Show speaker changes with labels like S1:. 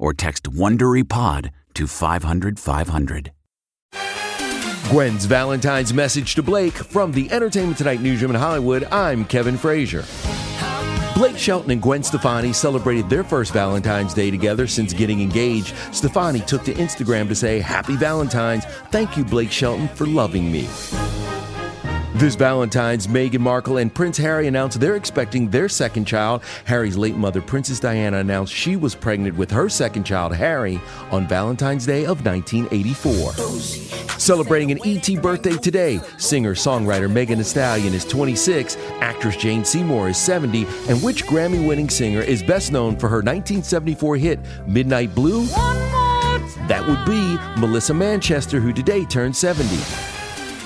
S1: or text WonderyPod to 500 500.
S2: Gwen's Valentine's message to Blake from the Entertainment Tonight newsroom in Hollywood. I'm Kevin Frazier. Blake Shelton and Gwen Stefani celebrated their first Valentine's Day together since getting engaged. Stefani took to Instagram to say, Happy Valentine's. Thank you, Blake Shelton, for loving me. This Valentine's, Meghan Markle and Prince Harry announced they're expecting their second child. Harry's late mother, Princess Diana, announced she was pregnant with her second child, Harry, on Valentine's Day of 1984. Celebrating an ET birthday today, singer songwriter Megan Thee Stallion is 26, actress Jane Seymour is 70, and which Grammy winning singer is best known for her 1974 hit Midnight Blue? That would be Melissa Manchester, who today turned 70.